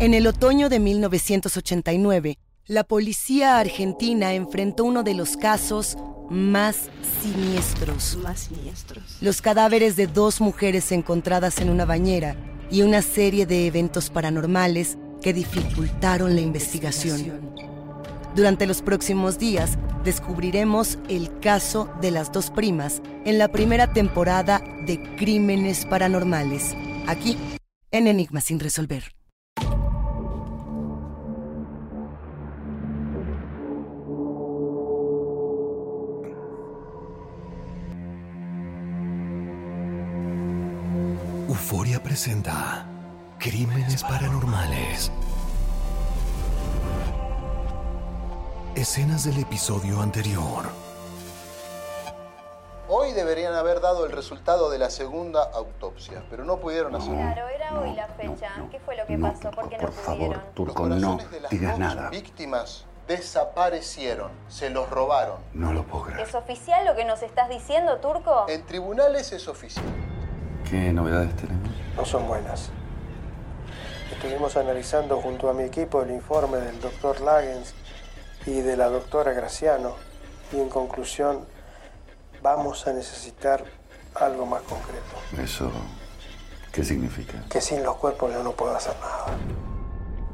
En el otoño de 1989, la policía argentina enfrentó uno de los casos más siniestros. Más siniestros. Los cadáveres de dos mujeres encontradas en una bañera y una serie de eventos paranormales que dificultaron la investigación. Durante los próximos días descubriremos el caso de las dos primas en la primera temporada de Crímenes Paranormales, aquí en Enigma sin resolver. Presenta Crímenes Paranormales. Escenas del episodio anterior. Hoy deberían haber dado el resultado de la segunda autopsia, pero no pudieron hacerlo. Claro, era hoy la fecha. ¿Qué fue lo que pasó? ¿Por qué no Por pudieron? favor, Los Turco, no corazones de las digas nada. víctimas desaparecieron, se los robaron. No lo puedo creer. ¿Es oficial lo que nos estás diciendo, Turco? En tribunales es oficial. ¿Qué novedades tenemos? No son buenas. Estuvimos analizando junto a mi equipo el informe del doctor Lagens y de la doctora Graciano y en conclusión vamos a necesitar algo más concreto, ¿Eso qué significa? que sin los cuerpos yo no puedo hacer nada.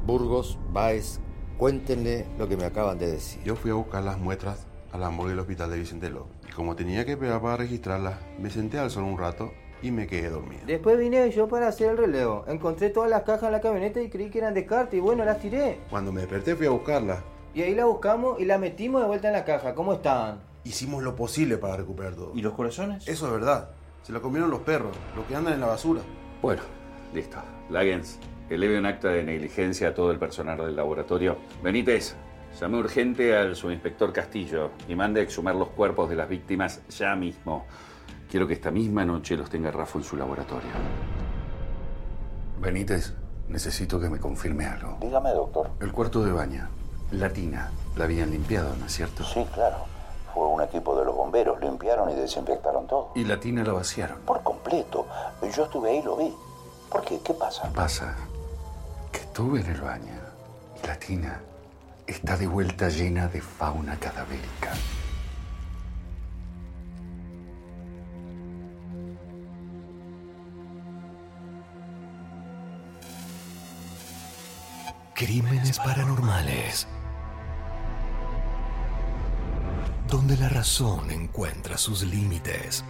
Burgos, Baez, cuéntenle lo que me acaban de decir. Yo fui a buscar las muestras a la morgue del hospital de Vicente López. Y como tenía que esperar para registrarlas, me senté al sol un rato y me quedé dormido. Después vine yo para hacer el relevo. Encontré todas las cajas en la camioneta y creí que eran descarte y bueno, las tiré. Cuando me desperté fui a buscarlas. Y ahí la buscamos y la metimos de vuelta en la caja. ¿Cómo estaban? Hicimos lo posible para recuperar todo. ¿Y los corazones? Eso es verdad. Se lo comieron los perros, los que andan en la basura. Bueno, listo. Lagens, eleve un acta de negligencia a todo el personal del laboratorio. Benítez, llame urgente al subinspector Castillo y mande a exhumar los cuerpos de las víctimas ya mismo. Quiero que esta misma noche los tenga Rafa en su laboratorio. Benítez, necesito que me confirme algo. Dígame, doctor. El cuarto de baño, la tina, la habían limpiado, ¿no es cierto? Sí, claro. Fue un equipo de los bomberos, limpiaron y desinfectaron todo. Y la tina la vaciaron. Por completo. Yo estuve ahí y lo vi. ¿Por qué? ¿Qué pasa? Pasa que estuve en el baño y la tina está de vuelta llena de fauna cadavérica. Crímenes Paranormales. Donde la razón encuentra sus límites.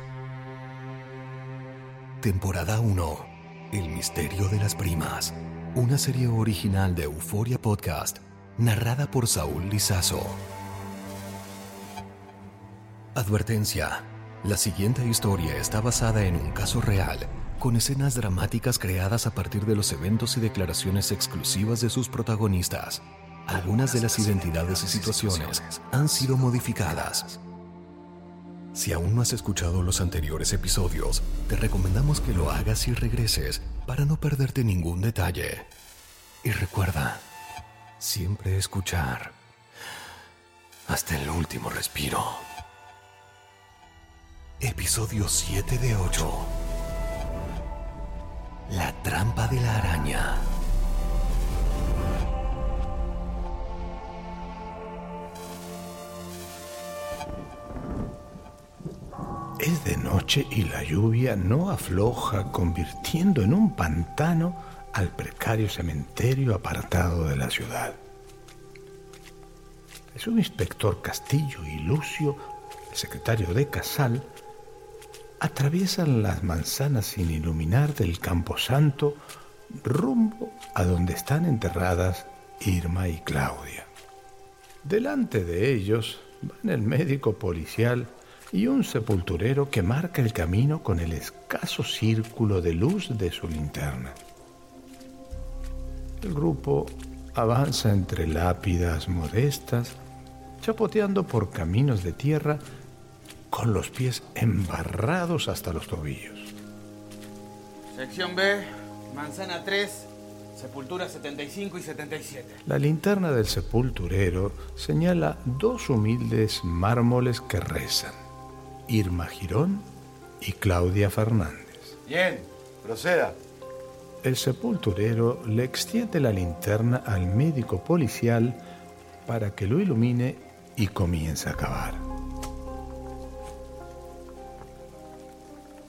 Temporada 1. El misterio de las primas. Una serie original de Euforia Podcast, narrada por Saúl Lizazo. Advertencia. La siguiente historia está basada en un caso real, con escenas dramáticas creadas a partir de los eventos y declaraciones exclusivas de sus protagonistas. Algunas de las identidades y situaciones han sido modificadas. Si aún no has escuchado los anteriores episodios, te recomendamos que lo hagas y regreses para no perderte ningún detalle. Y recuerda, siempre escuchar hasta el último respiro. Episodio 7 de 8. La trampa de la araña. Es de noche y la lluvia no afloja, convirtiendo en un pantano al precario cementerio apartado de la ciudad. El subinspector Castillo y Lucio, el secretario de Casal, atraviesan las manzanas sin iluminar del Camposanto rumbo a donde están enterradas Irma y Claudia. Delante de ellos van el médico policial y un sepulturero que marca el camino con el escaso círculo de luz de su linterna. El grupo avanza entre lápidas modestas, chapoteando por caminos de tierra con los pies embarrados hasta los tobillos. Sección B, manzana 3, sepultura 75 y 77. La linterna del sepulturero señala dos humildes mármoles que rezan, Irma Girón y Claudia Fernández. Bien, proceda. El sepulturero le extiende la linterna al médico policial para que lo ilumine y comience a cavar.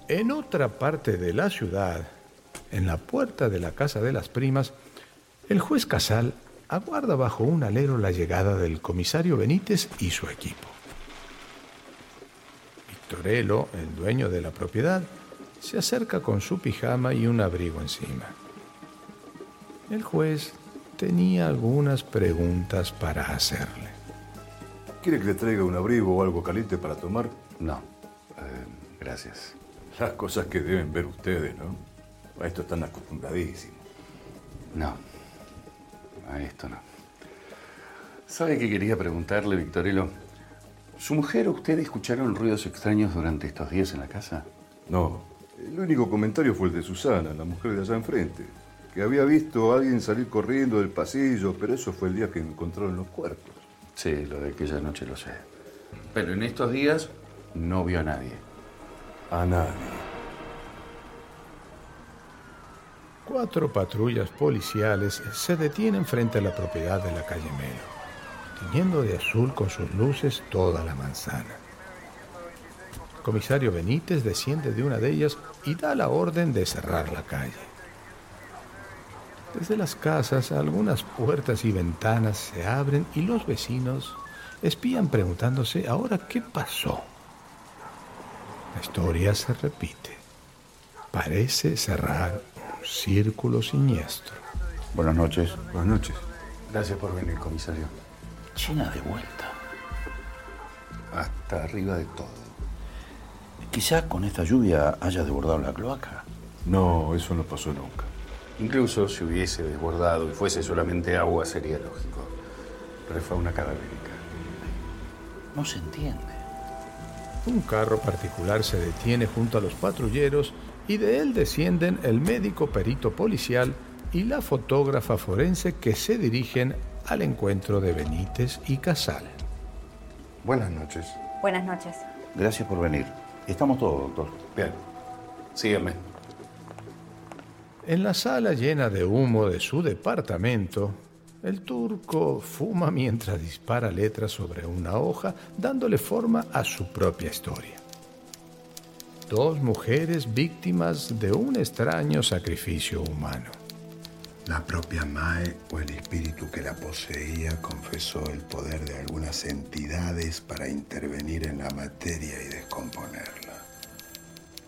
En otra parte de la ciudad, en la puerta de la casa de las primas, el juez Casal aguarda bajo un alero la llegada del comisario Benítez y su equipo. Victorelo, el dueño de la propiedad, se acerca con su pijama y un abrigo encima. El juez tenía algunas preguntas para hacerle. ¿Quiere que le traiga un abrigo o algo caliente para tomar? No, eh, gracias. Las cosas que deben ver ustedes, ¿no? A esto están acostumbradísimos. No, a esto no. ¿Sabe qué quería preguntarle, Victorelo? ¿Su mujer o usted escucharon ruidos extraños durante estos días en la casa? No, el único comentario fue el de Susana, la mujer de allá enfrente, que había visto a alguien salir corriendo del pasillo, pero eso fue el día que encontraron los cuerpos. Sí, lo de aquella noche lo sé. Pero en estos días no vio a nadie. A nadie. Cuatro patrullas policiales se detienen frente a la propiedad de la calle Melo, tiñendo de azul con sus luces toda la manzana. El comisario Benítez desciende de una de ellas y da la orden de cerrar la calle. Desde las casas algunas puertas y ventanas se abren y los vecinos espían preguntándose ahora qué pasó. La historia se repite. Parece cerrar un círculo siniestro. Buenas noches. Buenas noches. Gracias por venir, comisario. China de vuelta. Hasta arriba de todo. Quizá con esta lluvia haya desbordado la cloaca. No, eso no pasó nunca. Incluso si hubiese desbordado y fuese solamente agua, sería lógico. Pero es fauna cadavérica. No se entiende. Un carro particular se detiene junto a los patrulleros y de él descienden el médico perito policial y la fotógrafa forense que se dirigen al encuentro de Benítez y Casal. Buenas noches. Buenas noches. Gracias por venir. Estamos todos, doctor. Bien. Sígueme. En la sala llena de humo de su departamento, el turco fuma mientras dispara letras sobre una hoja, dándole forma a su propia historia. Dos mujeres víctimas de un extraño sacrificio humano. La propia Mae o el espíritu que la poseía confesó el poder de algunas entidades para intervenir en la materia y descomponerla.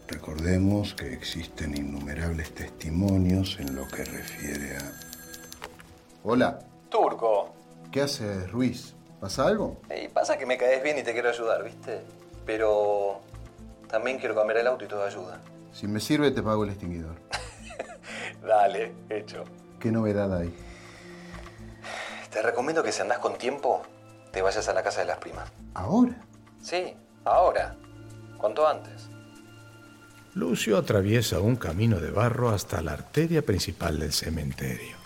Recordemos que existen innumerables testimonios en lo que refiere a... Hola, Turco. ¿qué haces, Ruiz? ¿Pasa algo? Y pasa que me caes bien y te quiero ayudar, ¿viste? Pero también quiero cambiar el auto y toda ayuda. Si me sirve, te pago el extinguidor. Dale, hecho. ¿Qué novedad hay? Te recomiendo que si andás con tiempo, te vayas a la casa de las primas. ¿Ahora? Sí, ahora. Cuanto antes. Lucio atraviesa un camino de barro hasta la arteria principal del cementerio.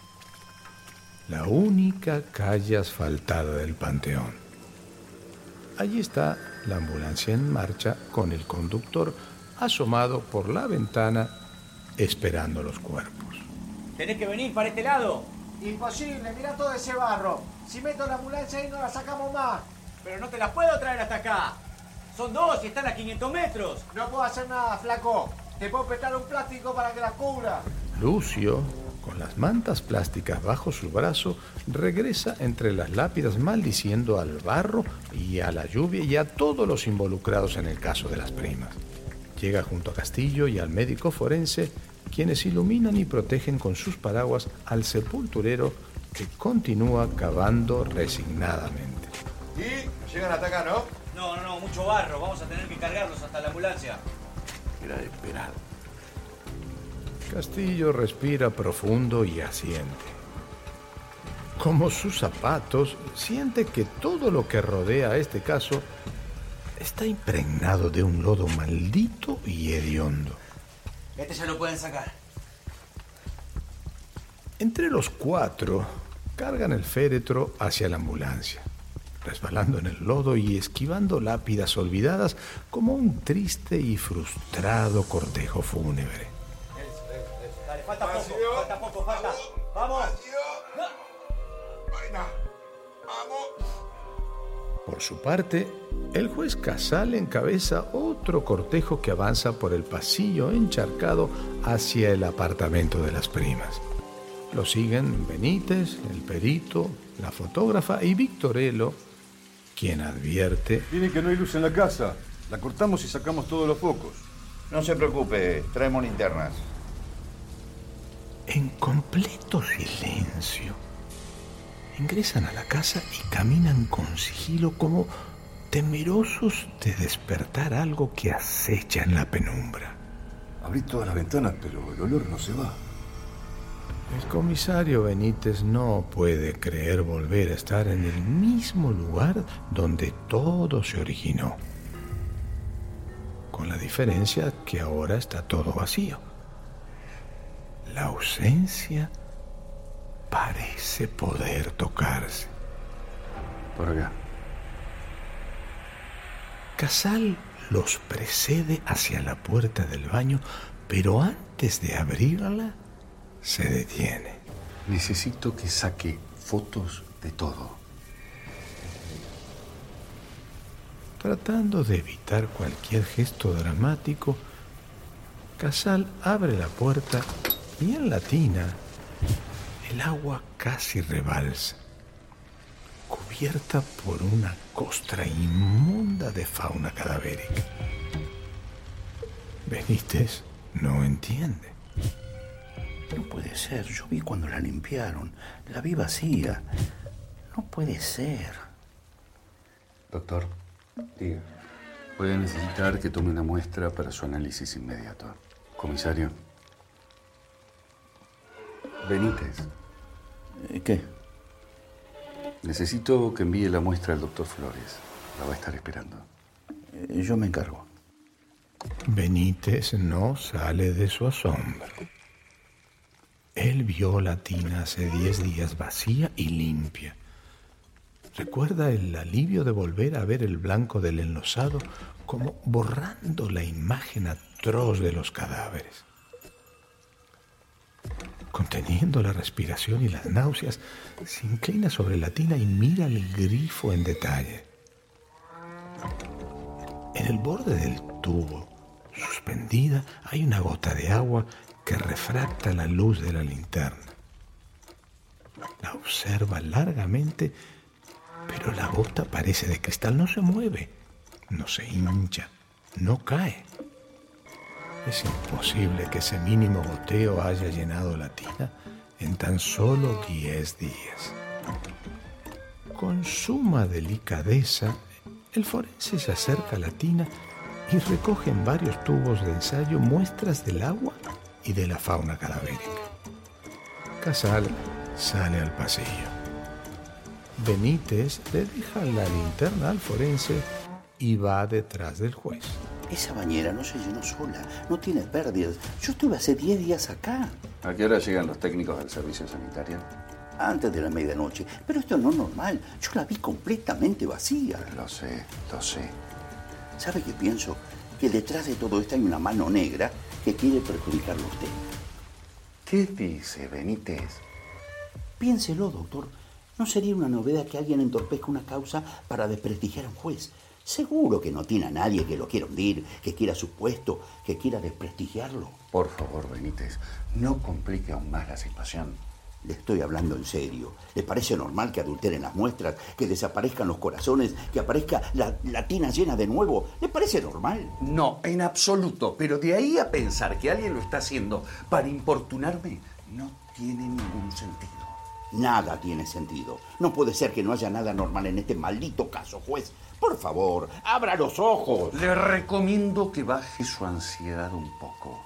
La única calle asfaltada del panteón. Allí está la ambulancia en marcha con el conductor asomado por la ventana esperando los cuerpos. Tenés que venir para este lado. Imposible, mira todo ese barro. Si meto la ambulancia ahí no la sacamos más. Pero no te las puedo traer hasta acá. Son dos y están a 500 metros. No puedo hacer nada, flaco. Te puedo prestar un plástico para que las cubra. Lucio, con las mantas plásticas bajo su brazo, regresa entre las lápidas maldiciendo al barro y a la lluvia y a todos los involucrados en el caso de las primas. Llega junto a Castillo y al médico forense, quienes iluminan y protegen con sus paraguas al sepulturero que continúa cavando resignadamente. ¿Y? ¿Llegan hasta acá, no? No, no, no, mucho barro. Vamos a tener que cargarlos hasta la ambulancia. Era de esperar. Castillo respira profundo y asiente. Como sus zapatos, siente que todo lo que rodea este caso está impregnado de un lodo maldito y hediondo. Este ya lo pueden sacar. Entre los cuatro, cargan el féretro hacia la ambulancia, resbalando en el lodo y esquivando lápidas olvidadas como un triste y frustrado cortejo fúnebre. Por su parte, el juez Casal encabeza otro cortejo que avanza por el pasillo encharcado hacia el apartamento de las primas. Lo siguen Benítez, el perito, la fotógrafa y Victorelo, quien advierte Tiene que no hay luz en la casa. La cortamos y sacamos todos los focos. No se preocupe, traemos linternas. En completo silencio, ingresan a la casa y caminan con sigilo como temerosos de despertar algo que acecha en la penumbra. Abrí todas las ventanas, pero el olor no se va. El comisario Benítez no puede creer volver a estar en el mismo lugar donde todo se originó. Con la diferencia que ahora está todo vacío. La ausencia parece poder tocarse. Por acá. Casal los precede hacia la puerta del baño, pero antes de abrirla, se detiene. Necesito que saque fotos de todo. Tratando de evitar cualquier gesto dramático, Casal abre la puerta y en la tina el agua casi rebalsa, cubierta por una costra inmunda de fauna cadavérica. Benítez no entiende. No puede ser. Yo vi cuando la limpiaron. La vi vacía. No puede ser. Doctor, diga. Voy a necesitar que tome una muestra para su análisis inmediato. Comisario. Benítez. ¿Qué? Necesito que envíe la muestra al doctor Flores. La va a estar esperando. Eh, Yo me encargo. Benítez no sale de su asombro. Él vio la tina hace diez días vacía y limpia. Recuerda el alivio de volver a ver el blanco del enlosado como borrando la imagen atroz de los cadáveres. Conteniendo la respiración y las náuseas, se inclina sobre la tina y mira el grifo en detalle. En el borde del tubo, suspendida, hay una gota de agua que refracta la luz de la linterna. La observa largamente, pero la gota parece de cristal, no se mueve, no se hincha, no cae. Es imposible que ese mínimo goteo haya llenado la tina en tan solo 10 días. Con suma delicadeza, el forense se acerca a la tina y recoge en varios tubos de ensayo muestras del agua y de la fauna cadavérica. Casal sale al pasillo. Benítez le deja la linterna al forense y va detrás del juez. Esa bañera no se llenó sola, no tiene pérdidas. Yo estuve hace 10 días acá, ¿A qué hora llegan los técnicos del servicio sanitario? antes de la medianoche. Pero esto no es normal. Yo la vi completamente vacía. Lo sé, lo sé. ¿Sabe qué pienso? Que detrás de todo esto hay una mano negra que quiere perjudicarlo a usted. ¿Qué dice Benítez? Piénselo, doctor. No sería una novedad que alguien entorpezca una causa para desprestigiar a un juez. Seguro que no tiene a nadie que lo quiera hundir, que quiera su puesto, que quiera desprestigiarlo. Por favor, Benítez, no complique aún más la situación. Le estoy hablando en serio. ¿Le parece normal que adulteren las muestras, que desaparezcan los corazones, que aparezca la, la tina llena de nuevo? ¿Le parece normal? No, en absoluto. Pero de ahí a pensar que alguien lo está haciendo para importunarme, no tiene ningún sentido. Nada tiene sentido. No puede ser que no haya nada normal en este maldito caso, juez. Por favor, abra los ojos. Le recomiendo que baje su ansiedad un poco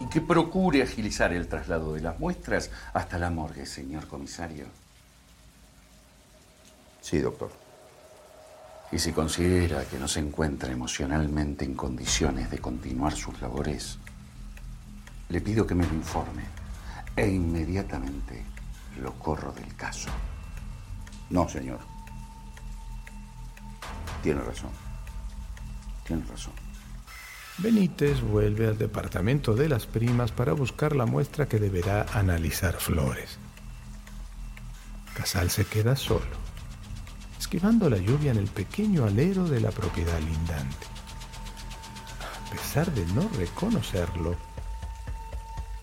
y que procure agilizar el traslado de las muestras hasta la morgue, señor comisario. Sí, doctor. Y si considera que no se encuentra emocionalmente en condiciones de continuar sus labores, le pido que me lo informe e inmediatamente lo corro del caso. No, señor. Tiene razón. Tiene razón. Benítez vuelve al departamento de las primas para buscar la muestra que deberá analizar Flores. Casal se queda solo, esquivando la lluvia en el pequeño alero de la propiedad lindante. A pesar de no reconocerlo,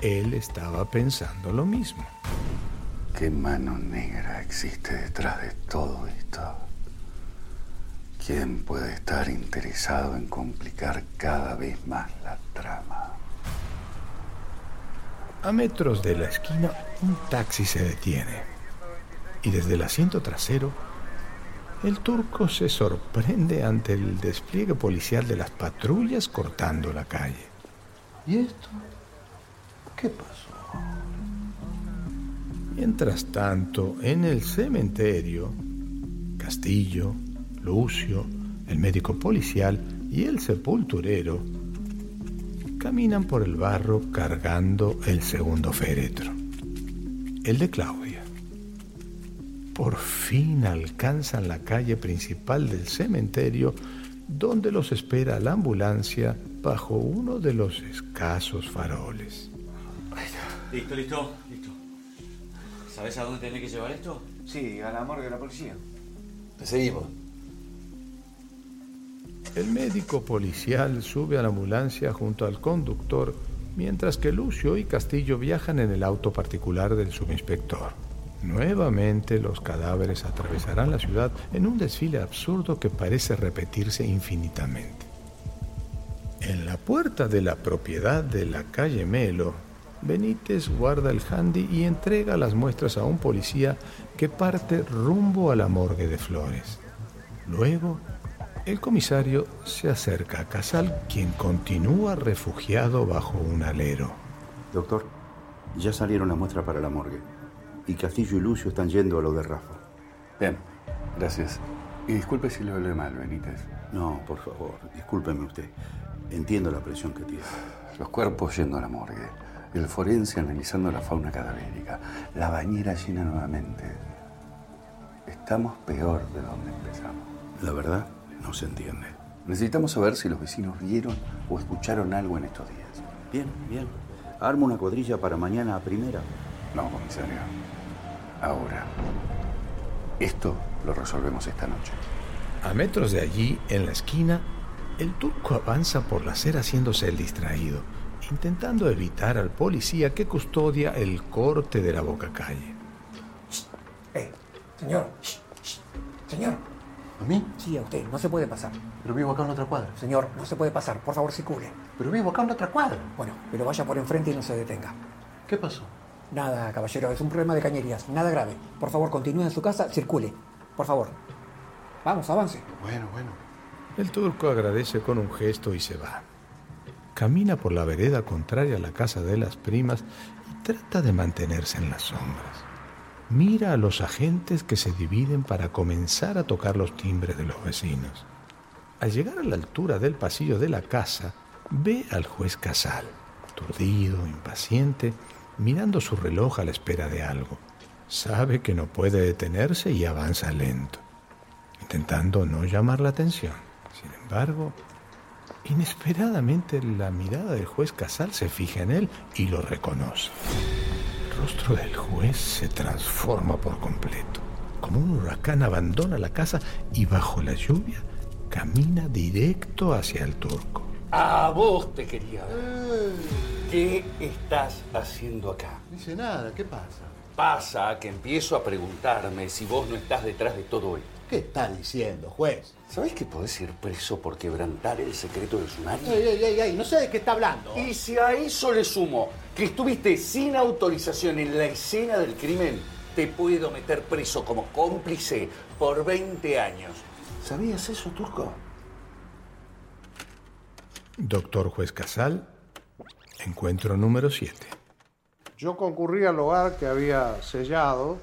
él estaba pensando lo mismo. ¿Qué mano negra existe detrás de todo esto? ¿Quién puede estar interesado en complicar cada vez más la trama? A metros de la esquina, un taxi se detiene. Y desde el asiento trasero, el turco se sorprende ante el despliegue policial de las patrullas cortando la calle. ¿Y esto? ¿Qué pasó? Mientras tanto, en el cementerio, Castillo, Lucio, el médico policial y el sepulturero caminan por el barro cargando el segundo féretro, el de Claudia. Por fin alcanzan la calle principal del cementerio donde los espera la ambulancia bajo uno de los escasos faroles. Listo, listo, listo. ¿Sabes a dónde tenés que llevar esto? Sí, a la morgue de la policía. Te seguimos. El médico policial sube a la ambulancia junto al conductor, mientras que Lucio y Castillo viajan en el auto particular del subinspector. Nuevamente los cadáveres atravesarán la ciudad en un desfile absurdo que parece repetirse infinitamente. En la puerta de la propiedad de la calle Melo, Benítez guarda el handy y entrega las muestras a un policía que parte rumbo a la morgue de Flores. Luego, el comisario se acerca a Casal, quien continúa refugiado bajo un alero. Doctor, ya salieron las muestras para la morgue. Y Castillo y Lucio están yendo a lo de Rafa. Bien, gracias. Y disculpe si lo hablé mal, Benítez. No, por favor, discúlpeme usted. Entiendo la presión que tiene. Los cuerpos yendo a la morgue. El forense analizando la fauna cadavérica. La bañera llena nuevamente. Estamos peor de donde empezamos. La verdad, no se entiende. Necesitamos saber si los vecinos vieron o escucharon algo en estos días. Bien, bien. Armo una cuadrilla para mañana a primera. No, comisario. Ahora. Esto lo resolvemos esta noche. A metros de allí, en la esquina, el turco avanza por la acera haciéndose el distraído, intentando evitar al policía que custodia el corte de la boca calle. Eh, señor. Señor. ¿A mí? Sí, a usted. No se puede pasar. Pero vivo acá en otra cuadra. Señor, no se puede pasar. Por favor, circule. Pero vivo acá en otra cuadra. Bueno, pero vaya por enfrente y no se detenga. ¿Qué pasó? Nada, caballero. Es un problema de cañerías. Nada grave. Por favor, continúe en su casa. Circule. Por favor. Vamos, avance. Bueno, bueno. El turco agradece con un gesto y se va. Camina por la vereda contraria a la casa de las primas y trata de mantenerse en las sombras. Mira a los agentes que se dividen para comenzar a tocar los timbres de los vecinos. Al llegar a la altura del pasillo de la casa, ve al juez Casal, aturdido, impaciente, mirando su reloj a la espera de algo. Sabe que no puede detenerse y avanza lento, intentando no llamar la atención. Sin embargo, inesperadamente la mirada del juez Casal se fija en él y lo reconoce. El rostro del juez se transforma por completo. Como un huracán abandona la casa y bajo la lluvia camina directo hacia el turco. A vos te quería ver. ¿Qué estás haciendo acá? No dice nada, ¿qué pasa? Pasa que empiezo a preguntarme si vos no estás detrás de todo esto. ¿Qué está diciendo, juez? ¿Sabés que podés ir preso por quebrantar el secreto del sumario? Ey, ey, ey, ey, no sé de qué está hablando. Y si a eso le sumo que estuviste sin autorización en la escena del crimen, te puedo meter preso como cómplice por 20 años. ¿Sabías eso, Turco? Doctor Juez Casal, encuentro número 7. Yo concurrí al hogar que había sellado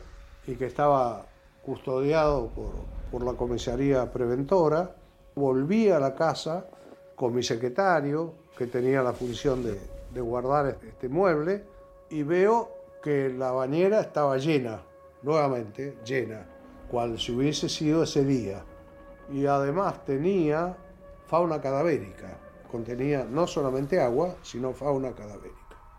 y que estaba custodiado por, por la comisaría preventora. Volví a la casa con mi secretario, que tenía la función de, de guardar este mueble, y veo que la bañera estaba llena, nuevamente llena, cual si hubiese sido ese día. Y además tenía fauna cadavérica, contenía no solamente agua, sino fauna cadavérica.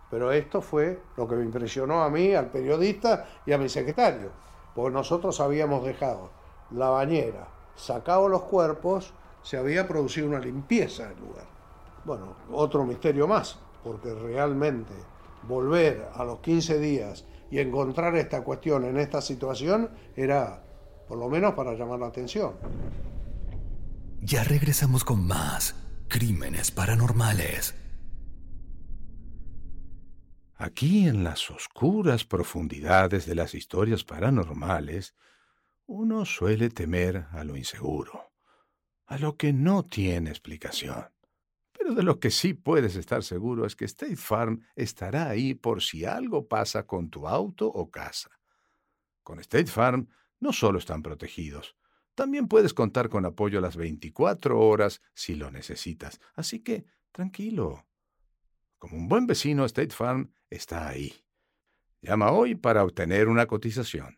Pero esto fue lo que me impresionó a mí, al periodista y a mi secretario, porque nosotros habíamos dejado la bañera, sacado los cuerpos, se había producido una limpieza del lugar. Bueno, otro misterio más, porque realmente volver a los 15 días y encontrar esta cuestión en esta situación era por lo menos para llamar la atención. Ya regresamos con más crímenes paranormales. Aquí en las oscuras profundidades de las historias paranormales, uno suele temer a lo inseguro, a lo que no tiene explicación. Pero de lo que sí puedes estar seguro es que State Farm estará ahí por si algo pasa con tu auto o casa. Con State Farm no solo están protegidos, también puedes contar con apoyo las 24 horas si lo necesitas. Así que, tranquilo. Como un buen vecino, State Farm está ahí. Llama hoy para obtener una cotización.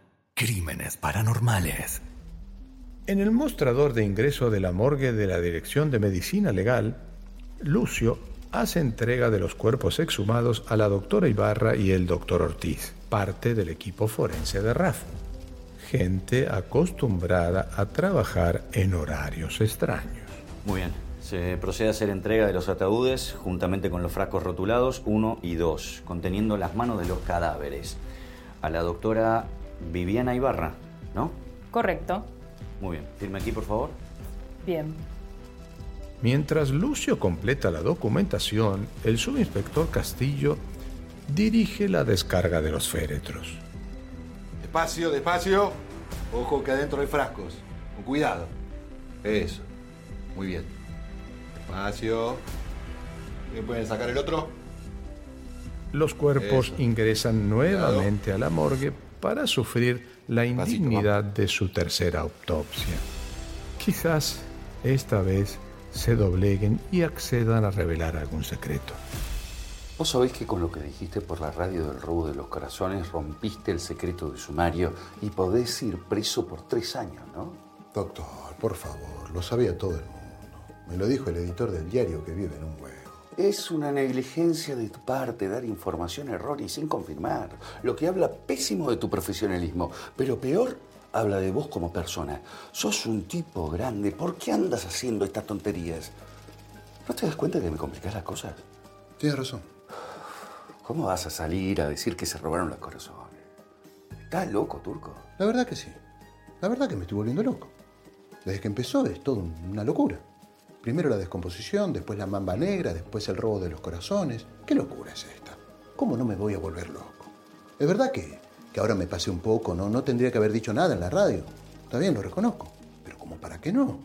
Crímenes paranormales. En el mostrador de ingreso de la morgue de la Dirección de Medicina Legal, Lucio hace entrega de los cuerpos exhumados a la doctora Ibarra y el doctor Ortiz, parte del equipo forense de RAF. Gente acostumbrada a trabajar en horarios extraños. Muy bien. Se procede a hacer entrega de los ataúdes juntamente con los frascos rotulados 1 y 2, conteniendo las manos de los cadáveres. A la doctora Viviana Ibarra, ¿no? Correcto. Muy bien. Firme aquí, por favor. Bien. Mientras Lucio completa la documentación, el subinspector Castillo dirige la descarga de los féretros. Despacio, despacio. Ojo que adentro hay frascos. Con cuidado. Eso. Muy bien. Despacio. ¿Me pueden sacar el otro? Los cuerpos Eso. ingresan nuevamente a la morgue para sufrir la indignidad de su tercera autopsia. Quizás esta vez se dobleguen y accedan a revelar algún secreto. Vos sabés que con lo que dijiste por la radio del robo de los corazones rompiste el secreto de sumario y podés ir preso por tres años, ¿no? Doctor, por favor, lo sabía todo el mundo. Me lo dijo el editor del diario que vive en un huevo. Es una negligencia de tu parte dar información errónea y sin confirmar, lo que habla pésimo de tu profesionalismo, pero peor habla de vos como persona. Sos un tipo grande, ¿por qué andas haciendo estas tonterías? ¿No te das cuenta que me complicás las cosas? Tienes razón. ¿Cómo vas a salir a decir que se robaron los corazones? ¿Estás loco, Turco? La verdad que sí. La verdad que me estoy volviendo loco. Desde que empezó es todo una locura. Primero la descomposición, después la mamba negra, después el robo de los corazones. ¿Qué locura es esta? ¿Cómo no me voy a volver loco? Es verdad que, que ahora me pasé un poco, ¿no? No tendría que haber dicho nada en la radio. Está bien, lo reconozco. Pero como para qué no?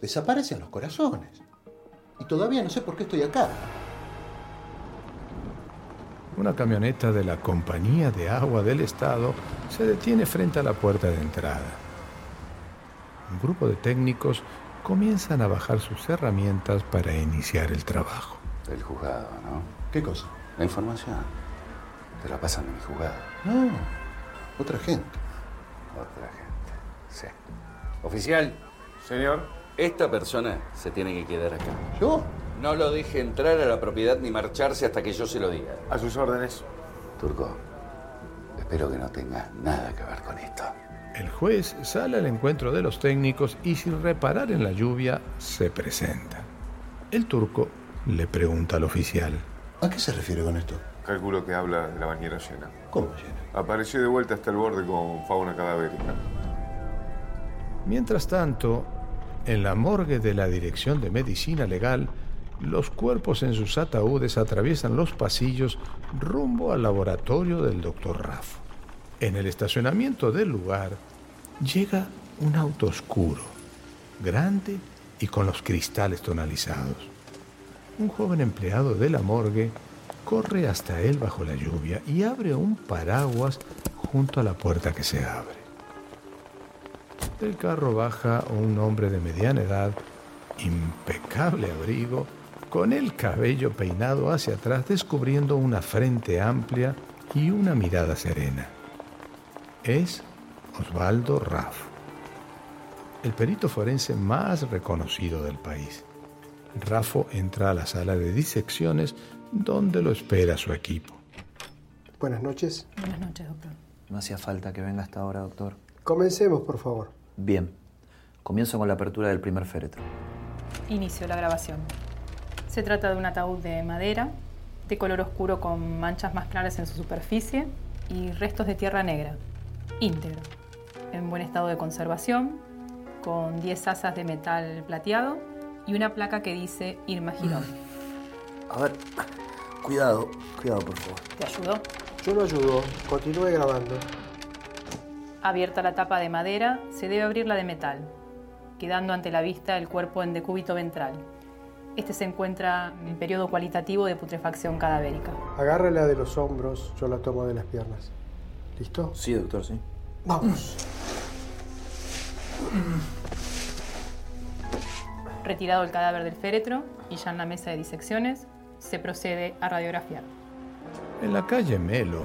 Desaparecen los corazones. Y todavía no sé por qué estoy acá. Una camioneta de la Compañía de Agua del Estado se detiene frente a la puerta de entrada. Un grupo de técnicos comienzan a bajar sus herramientas para iniciar el trabajo. El juzgado, ¿no? ¿Qué cosa? La información. Te la pasan en mi juzgado. No, otra gente. Otra gente. Sí. Oficial. Señor. Esta persona se tiene que quedar acá. ¿Yo? No lo deje entrar a la propiedad ni marcharse hasta que yo se lo diga. A sus órdenes. Turco, espero que no tenga nada que ver con esto. El juez sale al encuentro de los técnicos y sin reparar en la lluvia se presenta. El turco le pregunta al oficial. ¿A qué se refiere con esto? Calculo que habla de la bañera llena. ¿Cómo llena? Apareció de vuelta hasta el borde con fauna cadavérica. Mientras tanto, en la morgue de la Dirección de Medicina Legal, los cuerpos en sus ataúdes atraviesan los pasillos rumbo al laboratorio del doctor Raffo. En el estacionamiento del lugar llega un auto oscuro, grande y con los cristales tonalizados. Un joven empleado de la morgue corre hasta él bajo la lluvia y abre un paraguas junto a la puerta que se abre. Del carro baja un hombre de mediana edad, impecable abrigo, con el cabello peinado hacia atrás, descubriendo una frente amplia y una mirada serena. Es Osvaldo Raff, el perito forense más reconocido del país. Raffo entra a la sala de disecciones donde lo espera su equipo. Buenas noches. Buenas noches, doctor. No hacía falta que venga hasta ahora, doctor. Comencemos, por favor. Bien. Comienzo con la apertura del primer féretro. Inicio la grabación. Se trata de un ataúd de madera, de color oscuro con manchas más claras en su superficie y restos de tierra negra, íntegro, en buen estado de conservación, con 10 asas de metal plateado y una placa que dice Irma Girón. A ver, cuidado, cuidado, por favor. ¿Te ayudó? Yo lo ayudo. Continúe grabando. Abierta la tapa de madera, se debe abrir la de metal, quedando ante la vista el cuerpo en decúbito ventral. Este se encuentra en periodo cualitativo de putrefacción cadavérica. Agárrela de los hombros, yo la tomo de las piernas. ¿Listo? Sí, doctor, sí. Vamos. Retirado el cadáver del féretro y ya en la mesa de disecciones, se procede a radiografiar. En la calle Melo,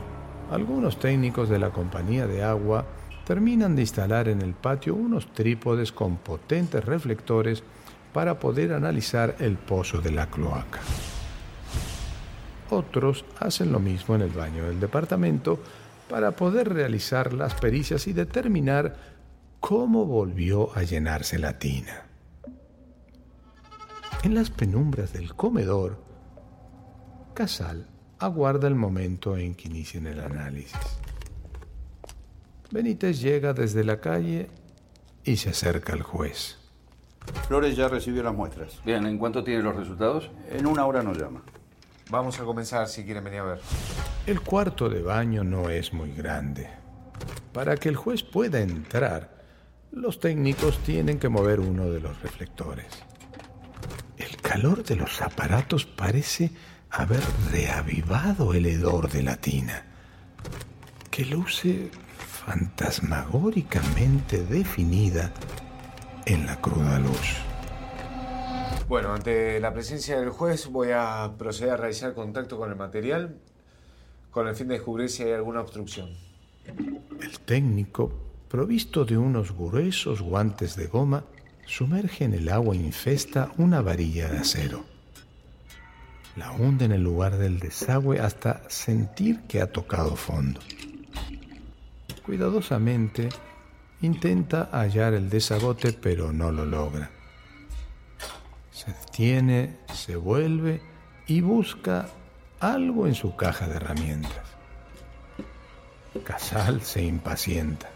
algunos técnicos de la compañía de agua terminan de instalar en el patio unos trípodes con potentes reflectores para poder analizar el pozo de la cloaca. Otros hacen lo mismo en el baño del departamento para poder realizar las pericias y determinar cómo volvió a llenarse la tina. En las penumbras del comedor, Casal aguarda el momento en que inicien el análisis. Benítez llega desde la calle y se acerca al juez. Flores ya recibió las muestras. Bien, ¿en cuánto tiene los resultados? En una hora nos llama. Vamos a comenzar si quieren venir a ver. El cuarto de baño no es muy grande. Para que el juez pueda entrar, los técnicos tienen que mover uno de los reflectores. El calor de los aparatos parece haber reavivado el hedor de la tina, que luce fantasmagóricamente definida en la cruda luz. Bueno, ante la presencia del juez voy a proceder a realizar contacto con el material con el fin de descubrir si hay alguna obstrucción. El técnico, provisto de unos gruesos guantes de goma, sumerge en el agua infesta una varilla de acero. La hunde en el lugar del desagüe hasta sentir que ha tocado fondo. Cuidadosamente intenta hallar el desagote pero no lo logra. Se detiene, se vuelve y busca algo en su caja de herramientas. Casal se impacienta.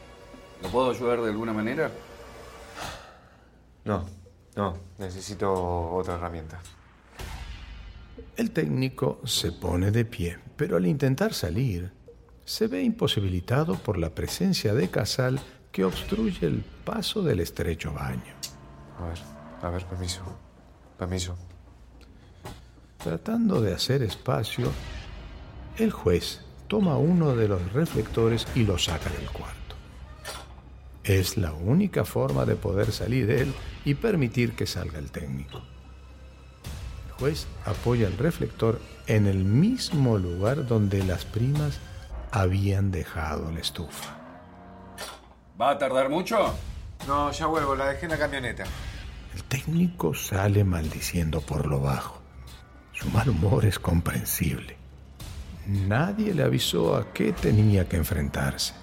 ¿Lo puedo ayudar de alguna manera? No, No, necesito otra herramienta. El técnico se pone de pie, pero al intentar salir, se ve imposibilitado por la presencia de Casal que obstruye el paso del estrecho baño. A ver, a ver, permiso. Permiso. Tratando de hacer espacio, el juez toma uno de los reflectores y lo saca del cuarto. Es la única forma de poder salir de él y permitir que salga el técnico. El juez apoya el reflector en el mismo lugar donde las primas habían dejado la estufa. ¿Va a tardar mucho? No, ya vuelvo, la dejé en la camioneta. El técnico sale maldiciendo por lo bajo. Su mal humor es comprensible. Nadie le avisó a qué tenía que enfrentarse.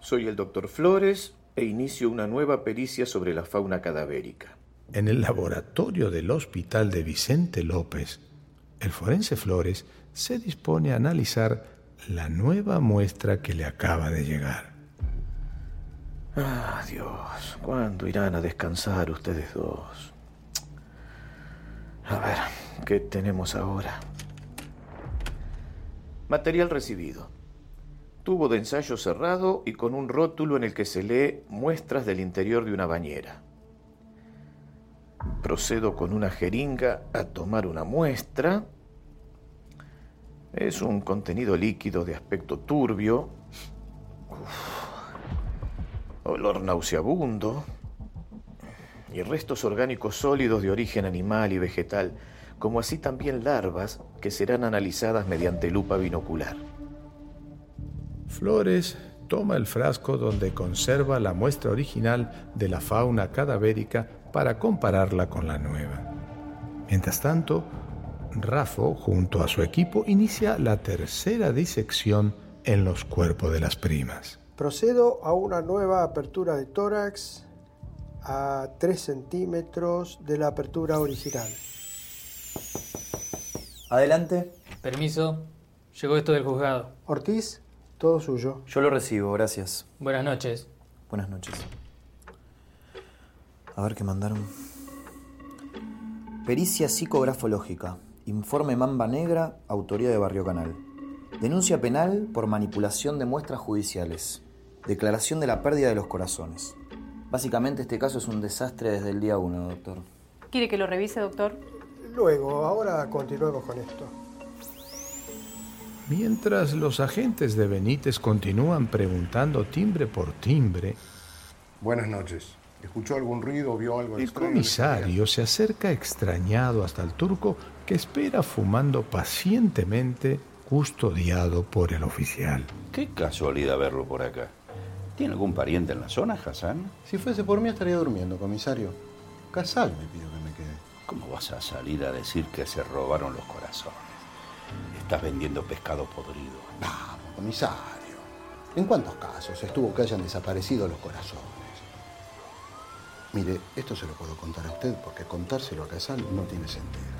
Soy el doctor Flores e inicio una nueva pericia sobre la fauna cadavérica. En el laboratorio del hospital de Vicente López, el forense Flores se dispone a analizar la nueva muestra que le acaba de llegar. Ah, Dios, ¿cuándo irán a descansar ustedes dos? A ver, ¿qué tenemos ahora? Material recibido. Tubo de ensayo cerrado y con un rótulo en el que se lee muestras del interior de una bañera. Procedo con una jeringa a tomar una muestra. Es un contenido líquido de aspecto turbio. Olor nauseabundo. Y restos orgánicos sólidos de origen animal y vegetal, como así también larvas que serán analizadas mediante lupa binocular. Flores toma el frasco donde conserva la muestra original de la fauna cadavérica para compararla con la nueva. Mientras tanto, Rafo, junto a su equipo, inicia la tercera disección en los cuerpos de las primas. Procedo a una nueva apertura de tórax a 3 centímetros de la apertura original. Adelante. Permiso. Llegó esto del juzgado. Ortiz, todo suyo. Yo lo recibo, gracias. Buenas noches. Buenas noches. A ver qué mandaron. Pericia psicografológica. Informe Mamba Negra, autoría de Barrio Canal. Denuncia penal por manipulación de muestras judiciales. Declaración de la pérdida de los corazones. Básicamente este caso es un desastre desde el día 1, doctor. ¿Quiere que lo revise, doctor? Luego, ahora continuemos con esto. Mientras los agentes de Benítez continúan preguntando timbre por timbre, Buenas noches. ¿Escuchó algún ruido o vio algo el extraño? comisario se acerca extrañado hasta el turco que espera fumando pacientemente custodiado por el oficial. Qué casualidad verlo por acá. ¿Tiene algún pariente en la zona, Hassan? Si fuese por mí estaría durmiendo, comisario. Casal me pidió que me quede. ¿Cómo vas a salir a decir que se robaron los corazones? Estás vendiendo pescado podrido. Vamos, comisario. ¿En cuántos casos estuvo que hayan desaparecido los corazones? Mire, esto se lo puedo contar a usted porque contárselo a Casal no tiene sentido.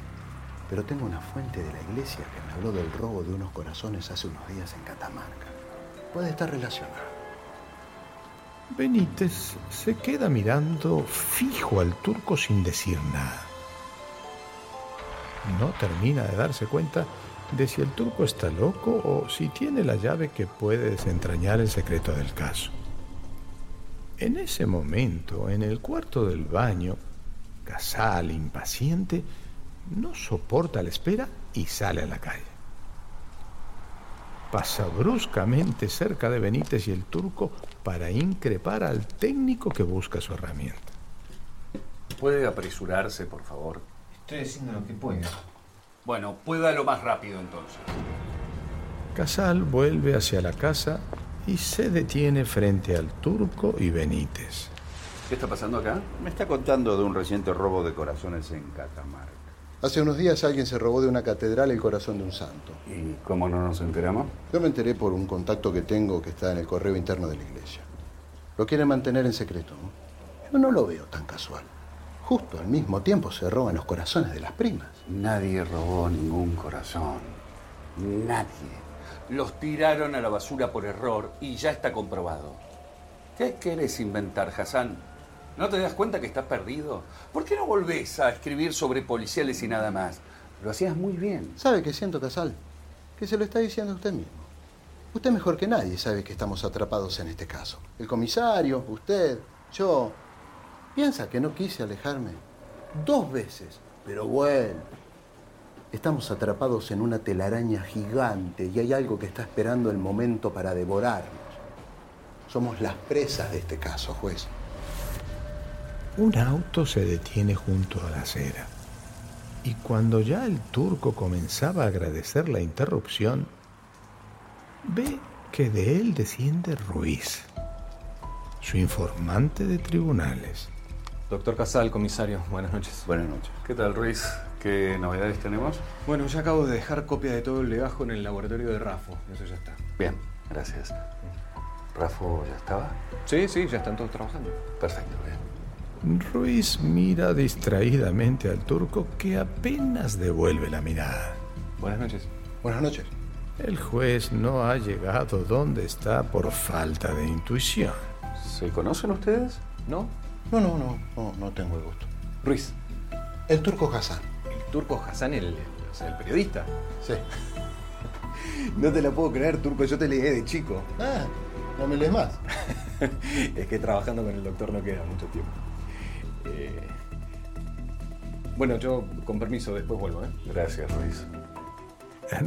Pero tengo una fuente de la iglesia que me habló del robo de unos corazones hace unos días en Catamarca. Puede estar relacionado. Benítez se queda mirando fijo al turco sin decir nada. No termina de darse cuenta de si el turco está loco o si tiene la llave que puede desentrañar el secreto del caso. En ese momento, en el cuarto del baño, Casal, impaciente, no soporta la espera y sale a la calle. Pasa bruscamente cerca de Benítez y el turco para increpar al técnico que busca su herramienta. ¿Puede apresurarse, por favor? Estoy haciendo lo que pueda. Bueno, pueda lo más rápido entonces. Casal vuelve hacia la casa y se detiene frente al turco y Benítez. ¿Qué está pasando acá? Me está contando de un reciente robo de corazones en Catamarca. Hace unos días alguien se robó de una catedral el corazón de un santo. ¿Y cómo no nos enteramos? Yo me enteré por un contacto que tengo que está en el correo interno de la iglesia. Lo quieren mantener en secreto. ¿no? Yo no lo veo tan casual. Justo al mismo tiempo se roban los corazones de las primas. Nadie robó ningún corazón. Nadie. Los tiraron a la basura por error y ya está comprobado. ¿Qué querés inventar, Hassan? ¿No te das cuenta que estás perdido? ¿Por qué no volvés a escribir sobre policiales y nada más? Lo hacías muy bien. ¿Sabe qué siento, Casal? Que se lo está diciendo usted mismo. Usted mejor que nadie sabe que estamos atrapados en este caso. El comisario, usted, yo. ¿Piensa que no quise alejarme? Dos veces. Pero bueno. Estamos atrapados en una telaraña gigante y hay algo que está esperando el momento para devorarnos. Somos las presas de este caso, juez. Un auto se detiene junto a la acera. Y cuando ya el turco comenzaba a agradecer la interrupción, ve que de él desciende Ruiz, su informante de tribunales. Doctor Casal, comisario, buenas noches. Buenas noches. ¿Qué tal, Ruiz? ¿Qué novedades tenemos? Bueno, ya acabo de dejar copia de todo el legajo en el laboratorio de Rafo. Eso ya está. Bien, gracias. ¿Rafo ya estaba? Sí, sí, ya están todos trabajando. Perfecto, bien. Ruiz mira distraídamente al turco que apenas devuelve la mirada. Buenas noches. Buenas noches. El juez no ha llegado donde está por falta de intuición. ¿Se conocen ustedes? ¿No? No, no, no, no, no tengo el gusto. Ruiz. El turco Hassan. ¿El turco Hassan, el, o sea, el periodista? Sí. No te la puedo creer, turco, yo te leí de chico. Ah, no me lees más. es que trabajando con el doctor no queda mucho tiempo. Eh, Bueno, yo con permiso después vuelvo, ¿eh? Gracias, Ruiz.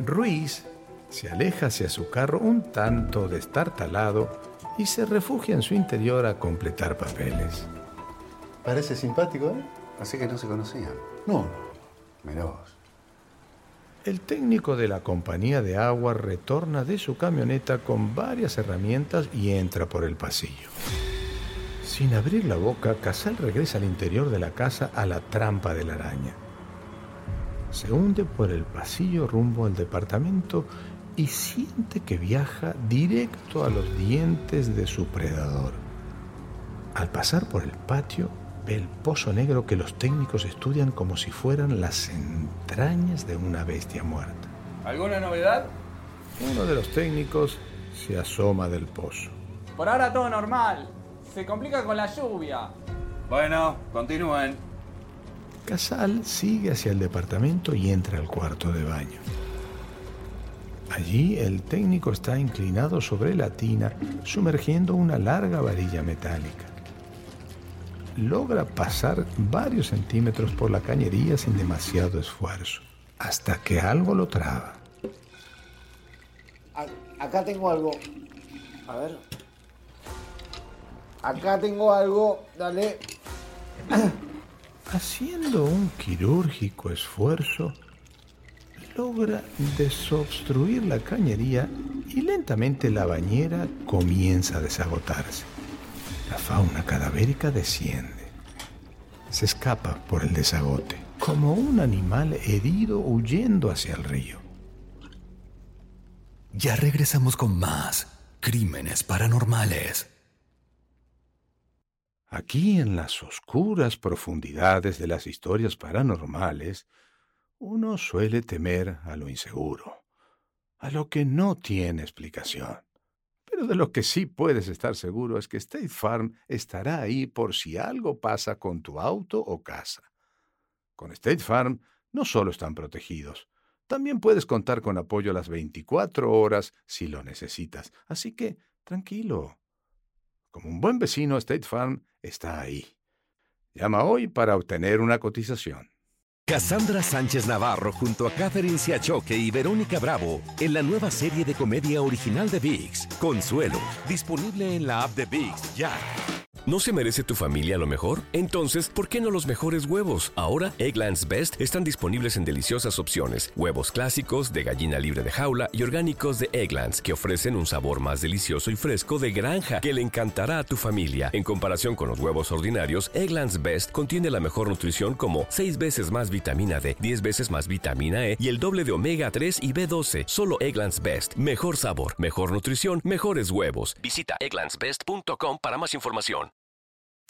Ruiz se aleja hacia su carro un tanto destartalado y se refugia en su interior a completar papeles. Parece simpático, ¿eh? Así que no se conocían. No. Mirá vos. El técnico de la compañía de agua retorna de su camioneta con varias herramientas y entra por el pasillo. Sin abrir la boca, Casal regresa al interior de la casa a la trampa de la araña. Se hunde por el pasillo rumbo al departamento y siente que viaja directo a los dientes de su predador. Al pasar por el patio, ve el pozo negro que los técnicos estudian como si fueran las entrañas de una bestia muerta. ¿Alguna novedad? Uno de los técnicos se asoma del pozo. Por ahora todo normal. Se complica con la lluvia. Bueno, continúen. Casal sigue hacia el departamento y entra al cuarto de baño. Allí el técnico está inclinado sobre la tina, sumergiendo una larga varilla metálica. Logra pasar varios centímetros por la cañería sin demasiado esfuerzo, hasta que algo lo traba. A- acá tengo algo. A ver. Acá tengo algo. Dale. Haciendo un quirúrgico esfuerzo, logra desobstruir la cañería y lentamente la bañera comienza a desagotarse. La fauna cadavérica desciende. Se escapa por el desagote, como un animal herido huyendo hacia el río. Ya regresamos con más crímenes paranormales. Aquí en las oscuras profundidades de las historias paranormales, uno suele temer a lo inseguro, a lo que no tiene explicación. Pero de lo que sí puedes estar seguro es que State Farm estará ahí por si algo pasa con tu auto o casa. Con State Farm no solo están protegidos, también puedes contar con apoyo las 24 horas si lo necesitas. Así que, tranquilo. Como un buen vecino, State Farm está ahí. Llama hoy para obtener una cotización. Cassandra Sánchez Navarro junto a Catherine Siachoque y Verónica Bravo en la nueva serie de comedia original de VIX, Consuelo, disponible en la app de VIX ya. ¿No se merece tu familia lo mejor? Entonces, ¿por qué no los mejores huevos? Ahora, Egglands Best están disponibles en deliciosas opciones. Huevos clásicos, de gallina libre de jaula y orgánicos de Egglands, que ofrecen un sabor más delicioso y fresco de granja que le encantará a tu familia. En comparación con los huevos ordinarios, Egglands Best contiene la mejor nutrición como 6 veces más vitamina D, 10 veces más vitamina E y el doble de omega 3 y B12. Solo Egglands Best. Mejor sabor, mejor nutrición, mejores huevos. Visita egglandsbest.com para más información.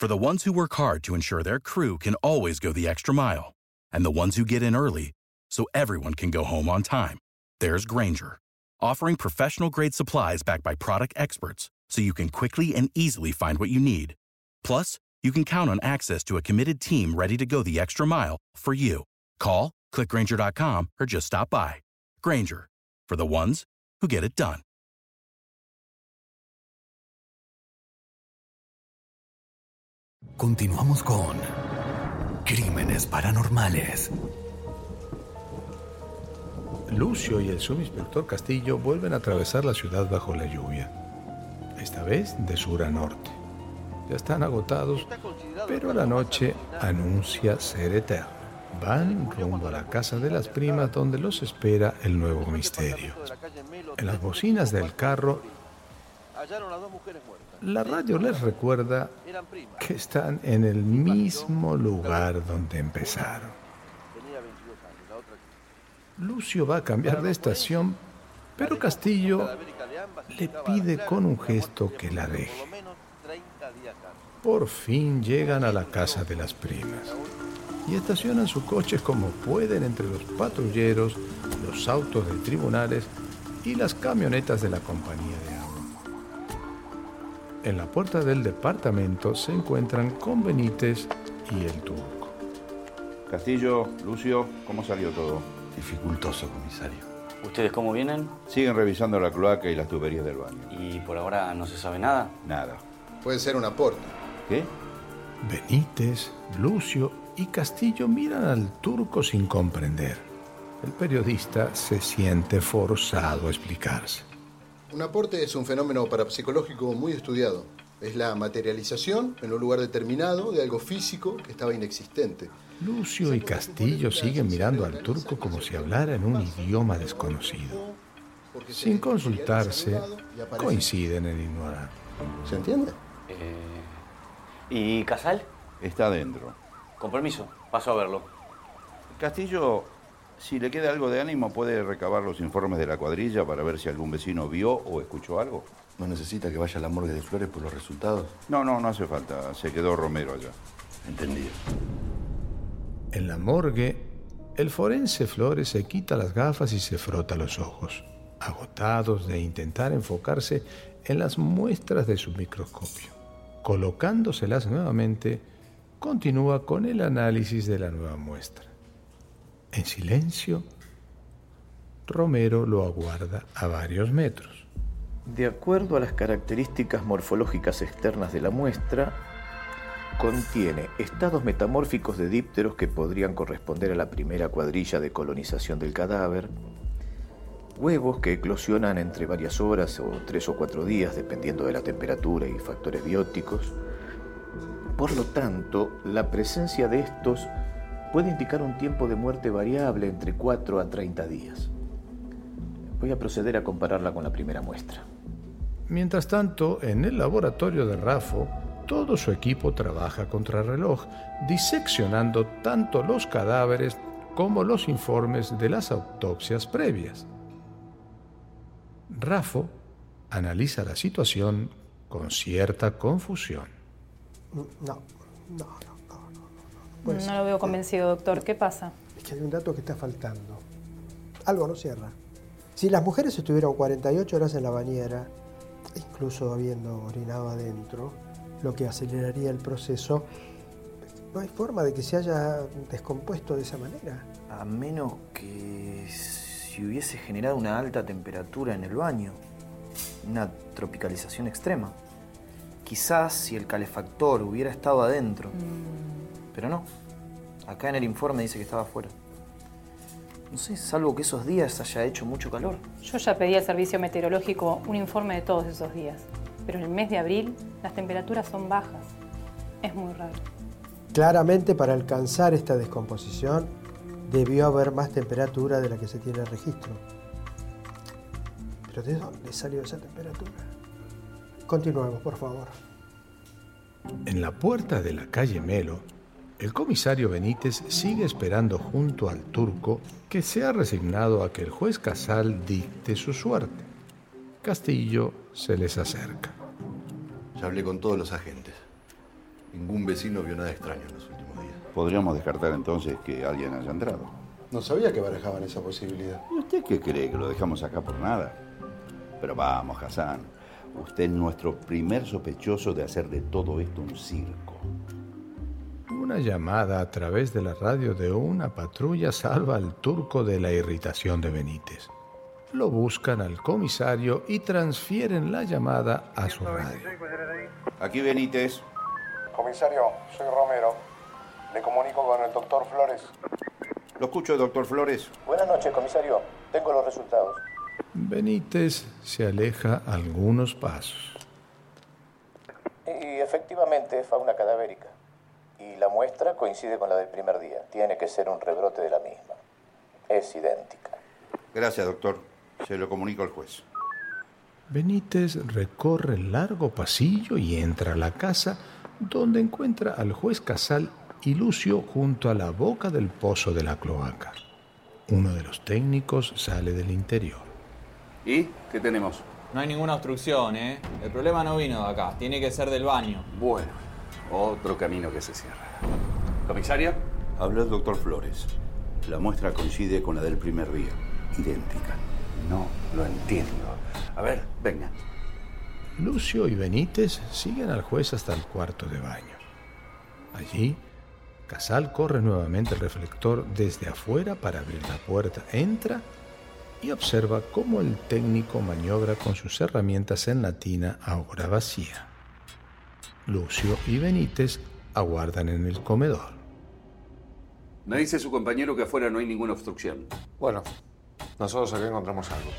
For the ones who work hard to ensure their crew can always go the extra mile, and the ones who get in early so everyone can go home on time, there's Granger, offering professional grade supplies backed by product experts so you can quickly and easily find what you need. Plus, you can count on access to a committed team ready to go the extra mile for you. Call, clickgranger.com, or just stop by. Granger, for the ones who get it done. Continuamos con Crímenes Paranormales. Lucio y el subinspector Castillo vuelven a atravesar la ciudad bajo la lluvia, esta vez de sur a norte. Están agotados, pero la noche anuncia ser eterna. Van rumbo a la casa de las primas donde los espera el nuevo misterio. En las bocinas del carro, la radio les recuerda que están en el mismo lugar donde empezaron. Lucio va a cambiar de estación, pero Castillo le pide con un gesto que la deje. Por fin llegan a la casa de las primas y estacionan sus coches como pueden entre los patrulleros, los autos de tribunales y las camionetas de la compañía de agua. En la puerta del departamento se encuentran con Benítez y el turco. Castillo, Lucio, ¿cómo salió todo? Dificultoso, comisario. ¿Ustedes cómo vienen? Siguen revisando la cloaca y las tuberías del baño. ¿Y por ahora no se sabe nada? Nada. Puede ser un aporte. ¿Qué? Benítez, Lucio y Castillo miran al turco sin comprender. El periodista se siente forzado a explicarse. Un aporte es un fenómeno parapsicológico muy estudiado. Es la materialización en un lugar determinado de algo físico que estaba inexistente. Lucio y Castillo siguen mirando al turco como si hablara en un idioma desconocido. Sin consultarse, coinciden en ignorar. ¿Se entiende? Eh, ¿Y Casal? Está adentro. Con permiso, paso a verlo. Castillo, si le queda algo de ánimo, puede recabar los informes de la cuadrilla para ver si algún vecino vio o escuchó algo. ¿No necesita que vaya a la morgue de Flores por los resultados? No, no, no hace falta. Se quedó Romero allá. Entendido. En la morgue, el forense Flores se quita las gafas y se frota los ojos, agotados de intentar enfocarse en las muestras de su microscopio. Colocándoselas nuevamente, continúa con el análisis de la nueva muestra. En silencio, Romero lo aguarda a varios metros. De acuerdo a las características morfológicas externas de la muestra, contiene estados metamórficos de dípteros que podrían corresponder a la primera cuadrilla de colonización del cadáver, huevos que eclosionan entre varias horas o tres o cuatro días dependiendo de la temperatura y factores bióticos. Por lo tanto, la presencia de estos puede indicar un tiempo de muerte variable entre 4 a 30 días. Voy a proceder a compararla con la primera muestra. Mientras tanto, en el laboratorio de Rafo, todo su equipo trabaja contra reloj, diseccionando tanto los cadáveres como los informes de las autopsias previas. Rafo analiza la situación con cierta confusión. No, no, no, no. no lo veo convencido, doctor. ¿Qué pasa? Es que hay un dato que está faltando. Algo no cierra. Si las mujeres estuvieron 48 horas en la bañera, incluso habiendo orinado adentro, lo que aceleraría el proceso, no hay forma de que se haya descompuesto de esa manera. A menos que si hubiese generado una alta temperatura en el baño, una tropicalización extrema. Quizás si el calefactor hubiera estado adentro, pero no. Acá en el informe dice que estaba afuera. No sé, salvo que esos días haya hecho mucho calor. Yo ya pedí al servicio meteorológico un informe de todos esos días, pero en el mes de abril las temperaturas son bajas. Es muy raro. Claramente para alcanzar esta descomposición debió haber más temperatura de la que se tiene registro. ¿Pero de dónde salió esa temperatura? Continuemos, por favor. En la puerta de la calle Melo, el comisario Benítez sigue esperando junto al turco que se ha resignado a que el juez Casal dicte su suerte. Castillo se les acerca. Ya hablé con todos los agentes. Ningún vecino vio nada extraño en los. Podríamos descartar entonces que alguien haya entrado. No sabía que barajaban esa posibilidad. ¿Y usted qué cree? ¿Que lo dejamos acá por nada? Pero vamos, Hassan. Usted es nuestro primer sospechoso de hacer de todo esto un circo. Una llamada a través de la radio de una patrulla salva al turco de la irritación de Benítez. Lo buscan al comisario y transfieren la llamada a su radio. Aquí Benítez. Comisario, soy Romero. Le comunico con el doctor Flores. Lo escucho, doctor Flores. Buenas noches, comisario. Tengo los resultados. Benítez se aleja algunos pasos. Y efectivamente es fauna cadavérica. Y la muestra coincide con la del primer día. Tiene que ser un rebrote de la misma. Es idéntica. Gracias, doctor. Se lo comunico al juez. Benítez recorre el largo pasillo y entra a la casa donde encuentra al juez Casal y Lucio junto a la boca del pozo de la cloaca. Uno de los técnicos sale del interior. ¿Y qué tenemos? No hay ninguna obstrucción, ¿eh? El problema no vino de acá, tiene que ser del baño. Bueno, otro camino que se cierra. ¿Comisaria? Habla el doctor Flores. La muestra coincide con la del primer día. Idéntica. No lo entiendo. A ver, venga. Lucio y Benítez siguen al juez hasta el cuarto de baño. Allí, Casal corre nuevamente el reflector desde afuera para abrir la puerta, entra y observa cómo el técnico maniobra con sus herramientas en la tina ahora vacía. Lucio y Benítez aguardan en el comedor. Me dice su compañero que afuera no hay ninguna obstrucción. Bueno, nosotros acá encontramos algo.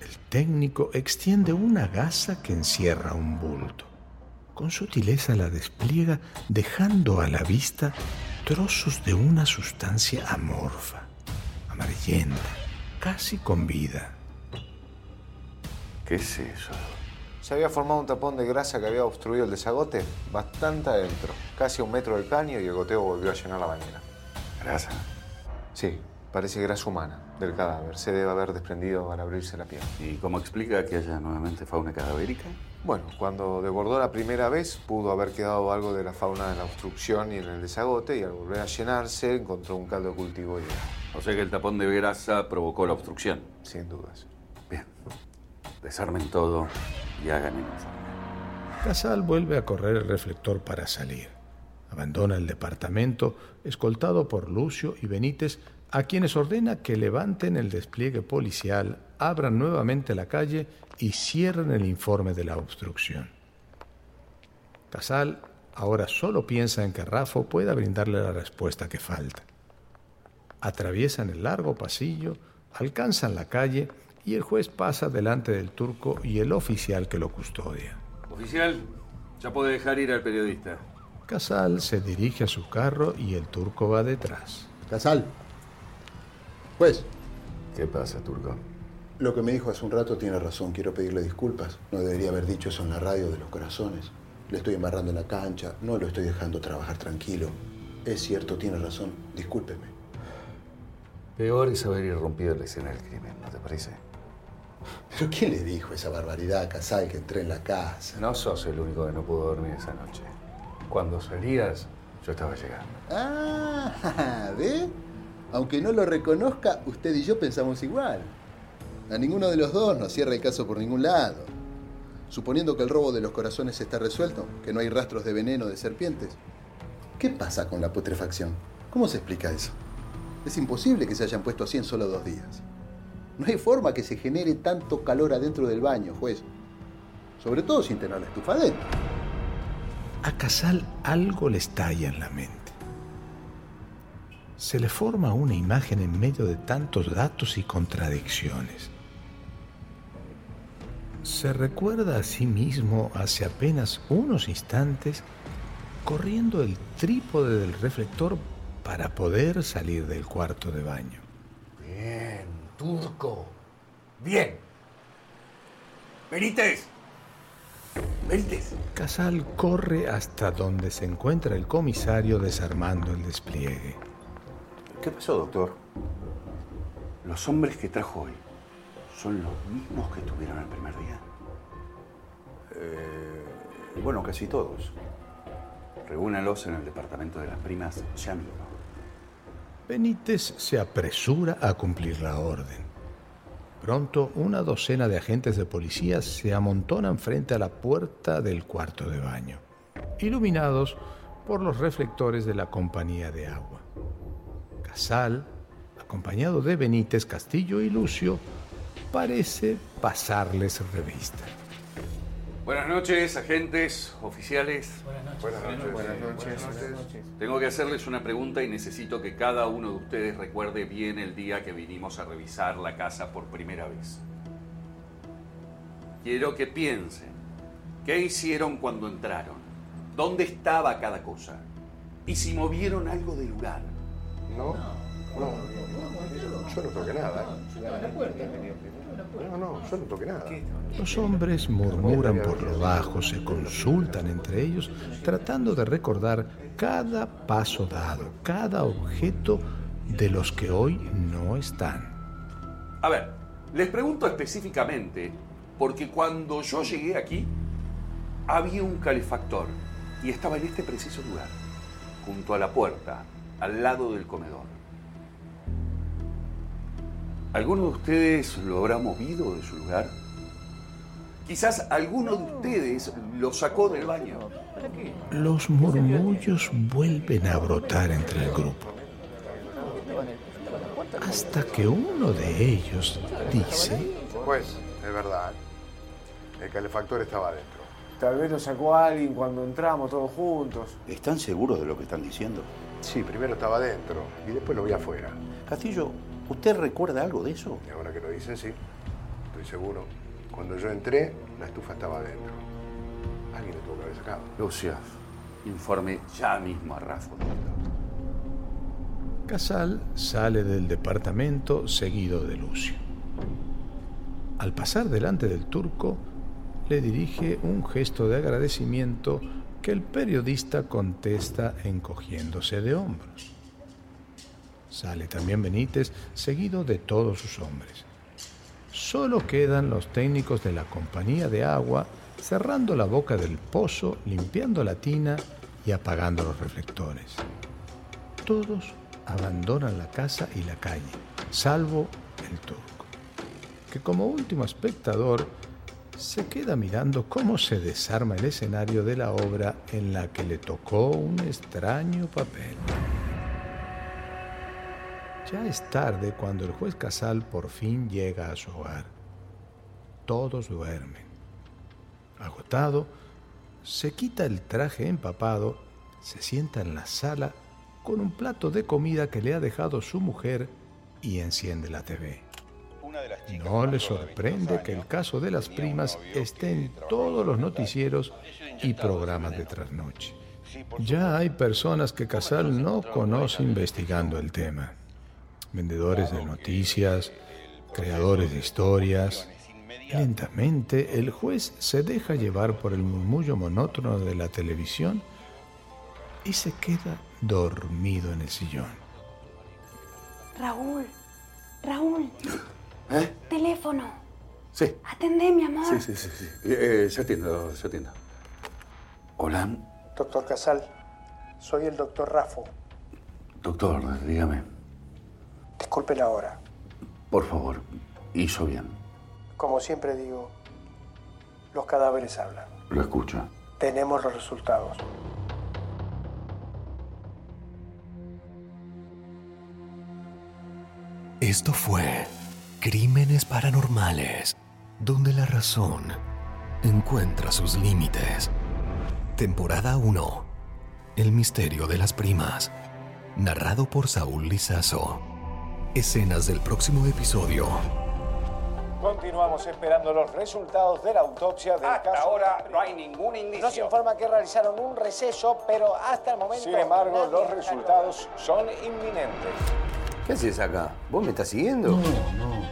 El técnico extiende una gasa que encierra un bulto. Con sutileza la despliega dejando a la vista trozos de una sustancia amorfa, amarillenta, casi con vida. ¿Qué es eso? Se había formado un tapón de grasa que había obstruido el desagote bastante adentro, casi a un metro del caño y el goteo volvió a llenar la bañera. ¿Grasa? Sí, parece grasa humana del cadáver. Se debe haber desprendido al abrirse la piel. ¿Y cómo explica que haya nuevamente fauna cadavérica? Bueno, cuando desbordó la primera vez, pudo haber quedado algo de la fauna en la obstrucción y en el desagote, y al volver a llenarse, encontró un caldo de cultivo y... O sea que el tapón de grasa provocó la obstrucción. Sin dudas. Bien. Desarmen todo y hagan el informe. Casal vuelve a correr el reflector para salir. Abandona el departamento, escoltado por Lucio y Benítez, a quienes ordena que levanten el despliegue policial, abran nuevamente la calle y cierren el informe de la obstrucción. Casal ahora solo piensa en que Rafo pueda brindarle la respuesta que falta. Atraviesan el largo pasillo, alcanzan la calle y el juez pasa delante del turco y el oficial que lo custodia. Oficial, ya puede dejar ir al periodista. Casal se dirige a su carro y el turco va detrás. Casal. Juez. ¿Qué pasa, turco? Lo que me dijo hace un rato tiene razón. Quiero pedirle disculpas. No debería haber dicho eso en la radio de los corazones. Le estoy embarrando en la cancha. No lo estoy dejando trabajar tranquilo. Es cierto, tiene razón. Discúlpeme. Peor es haber irrumpido la escena del crimen, ¿no te parece? ¿Pero quién le dijo esa barbaridad a Casal que entré en la casa? No sos el único que no pudo dormir esa noche. Cuando salías, yo estaba llegando. Ah, ¿ve? Aunque no lo reconozca, usted y yo pensamos igual. A ninguno de los dos nos cierra el caso por ningún lado. Suponiendo que el robo de los corazones está resuelto, que no hay rastros de veneno de serpientes, ¿qué pasa con la putrefacción? ¿Cómo se explica eso? Es imposible que se hayan puesto así en solo dos días. No hay forma que se genere tanto calor adentro del baño, juez. Sobre todo sin tener la estufa adentro. A Casal algo le estalla en la mente. Se le forma una imagen en medio de tantos datos y contradicciones. Se recuerda a sí mismo hace apenas unos instantes corriendo el trípode del reflector para poder salir del cuarto de baño. Bien, turco. Bien. Benítez. Benítez. Casal corre hasta donde se encuentra el comisario desarmando el despliegue. ¿Qué pasó, doctor? Los hombres que trajo hoy son los mismos que estuvieron el primer día. Eh, bueno, casi todos. Reúnalos en el departamento de las primas ya mismo. Benítez se apresura a cumplir la orden. Pronto, una docena de agentes de policía se amontonan frente a la puerta del cuarto de baño, iluminados por los reflectores de la compañía de agua. Casal, acompañado de Benítez, Castillo y Lucio, parece pasarles revista. Buenas noches, agentes, oficiales. Buenas noches. Buenas noches. Tengo que hacerles una pregunta y necesito que cada uno de ustedes recuerde bien el día que vinimos a revisar la casa por primera vez. Quiero que piensen, ¿qué hicieron cuando entraron? ¿Dónde estaba cada cosa? ¿Y si movieron algo del lugar? No, no, yo no toqué nada. No, no, yo no toqué nada. Los hombres murmuran por lo bajo, se consultan entre ellos, tratando de recordar cada paso dado, cada objeto de los que hoy no están. A ver, les pregunto específicamente, porque cuando yo llegué aquí, había un calefactor y estaba en este preciso lugar, junto a la puerta, al lado del comedor. ¿Alguno de ustedes lo habrá movido de su lugar? Quizás alguno de ustedes lo sacó del baño. Los murmullos vuelven a brotar entre el grupo. Hasta que uno de ellos dice... Pues, es verdad. El calefactor estaba adentro. Tal vez lo sacó alguien cuando entramos todos juntos. ¿Están seguros de lo que están diciendo? Sí, primero estaba adentro y después lo vi afuera. Castillo, ¿usted recuerda algo de eso? Y ahora que lo dicen, sí. Estoy seguro. Cuando yo entré, la estufa estaba adentro. Alguien le tuvo que haber sacado. Lucia, informe ya mismo a Rafa. Casal sale del departamento seguido de Lucio. Al pasar delante del turco, le dirige un gesto de agradecimiento que el periodista contesta encogiéndose de hombros. Sale también Benítez, seguido de todos sus hombres. Solo quedan los técnicos de la compañía de agua cerrando la boca del pozo, limpiando la tina y apagando los reflectores. Todos abandonan la casa y la calle, salvo el turco, que como último espectador se queda mirando cómo se desarma el escenario de la obra en la que le tocó un extraño papel. Ya es tarde cuando el juez Casal por fin llega a su hogar. Todos duermen. Agotado, se quita el traje empapado, se sienta en la sala con un plato de comida que le ha dejado su mujer y enciende la TV. No le sorprende que el caso de las primas esté en todos los noticieros y programas de trasnoche. Ya hay personas que Casal no conoce investigando el tema. Vendedores de noticias, creadores de historias. Lentamente el juez se deja llevar por el murmullo monótono de la televisión y se queda dormido en el sillón. Raúl, Raúl, ¿Eh? teléfono. Sí. Atendé, mi amor. Sí, sí, sí. sí. Eh, eh, se atiendo, se atiendo. Hola, Doctor Casal, soy el doctor Rafo. doctor, dígame. Disculpe la hora. Por favor, hizo bien. Como siempre digo, los cadáveres hablan. Lo escucho. Tenemos los resultados. Esto fue Crímenes Paranormales, donde la razón encuentra sus límites. Temporada 1. El misterio de las primas. Narrado por Saúl Lizazo. Escenas del próximo episodio. Continuamos esperando los resultados de la autopsia del Hasta caso. ahora no hay ningún indicio. Nos informa que realizaron un receso, pero hasta el momento. Sin embargo, los resultados son inminentes. ¿Qué haces acá? ¿Vos me estás siguiendo? No, no.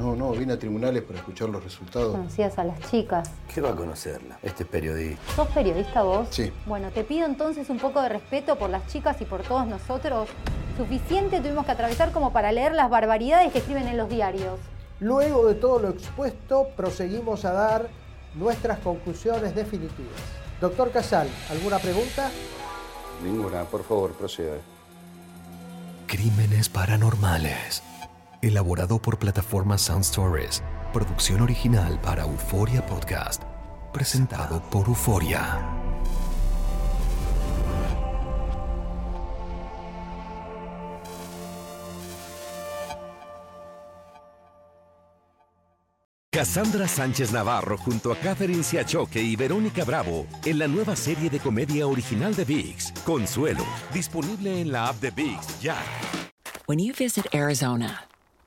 No, no, vine a tribunales para escuchar los resultados. Conocías a las chicas. ¿Qué va a conocerla? Este es periodista. ¿Sos periodista vos? Sí. Bueno, te pido entonces un poco de respeto por las chicas y por todos nosotros. Suficiente tuvimos que atravesar como para leer las barbaridades que escriben en los diarios. Luego de todo lo expuesto, proseguimos a dar nuestras conclusiones definitivas. Doctor Casal, ¿alguna pregunta? Ninguna, por favor, proceda. Crímenes Paranormales. Elaborado por plataforma Sound Stories, producción original para Euforia Podcast, presentado por Euforia. Cassandra Sánchez Navarro junto a Catherine Siachoque y Verónica Bravo en la nueva serie de comedia original de VIX, Consuelo, disponible en la app de VIX ya. When you visit Arizona,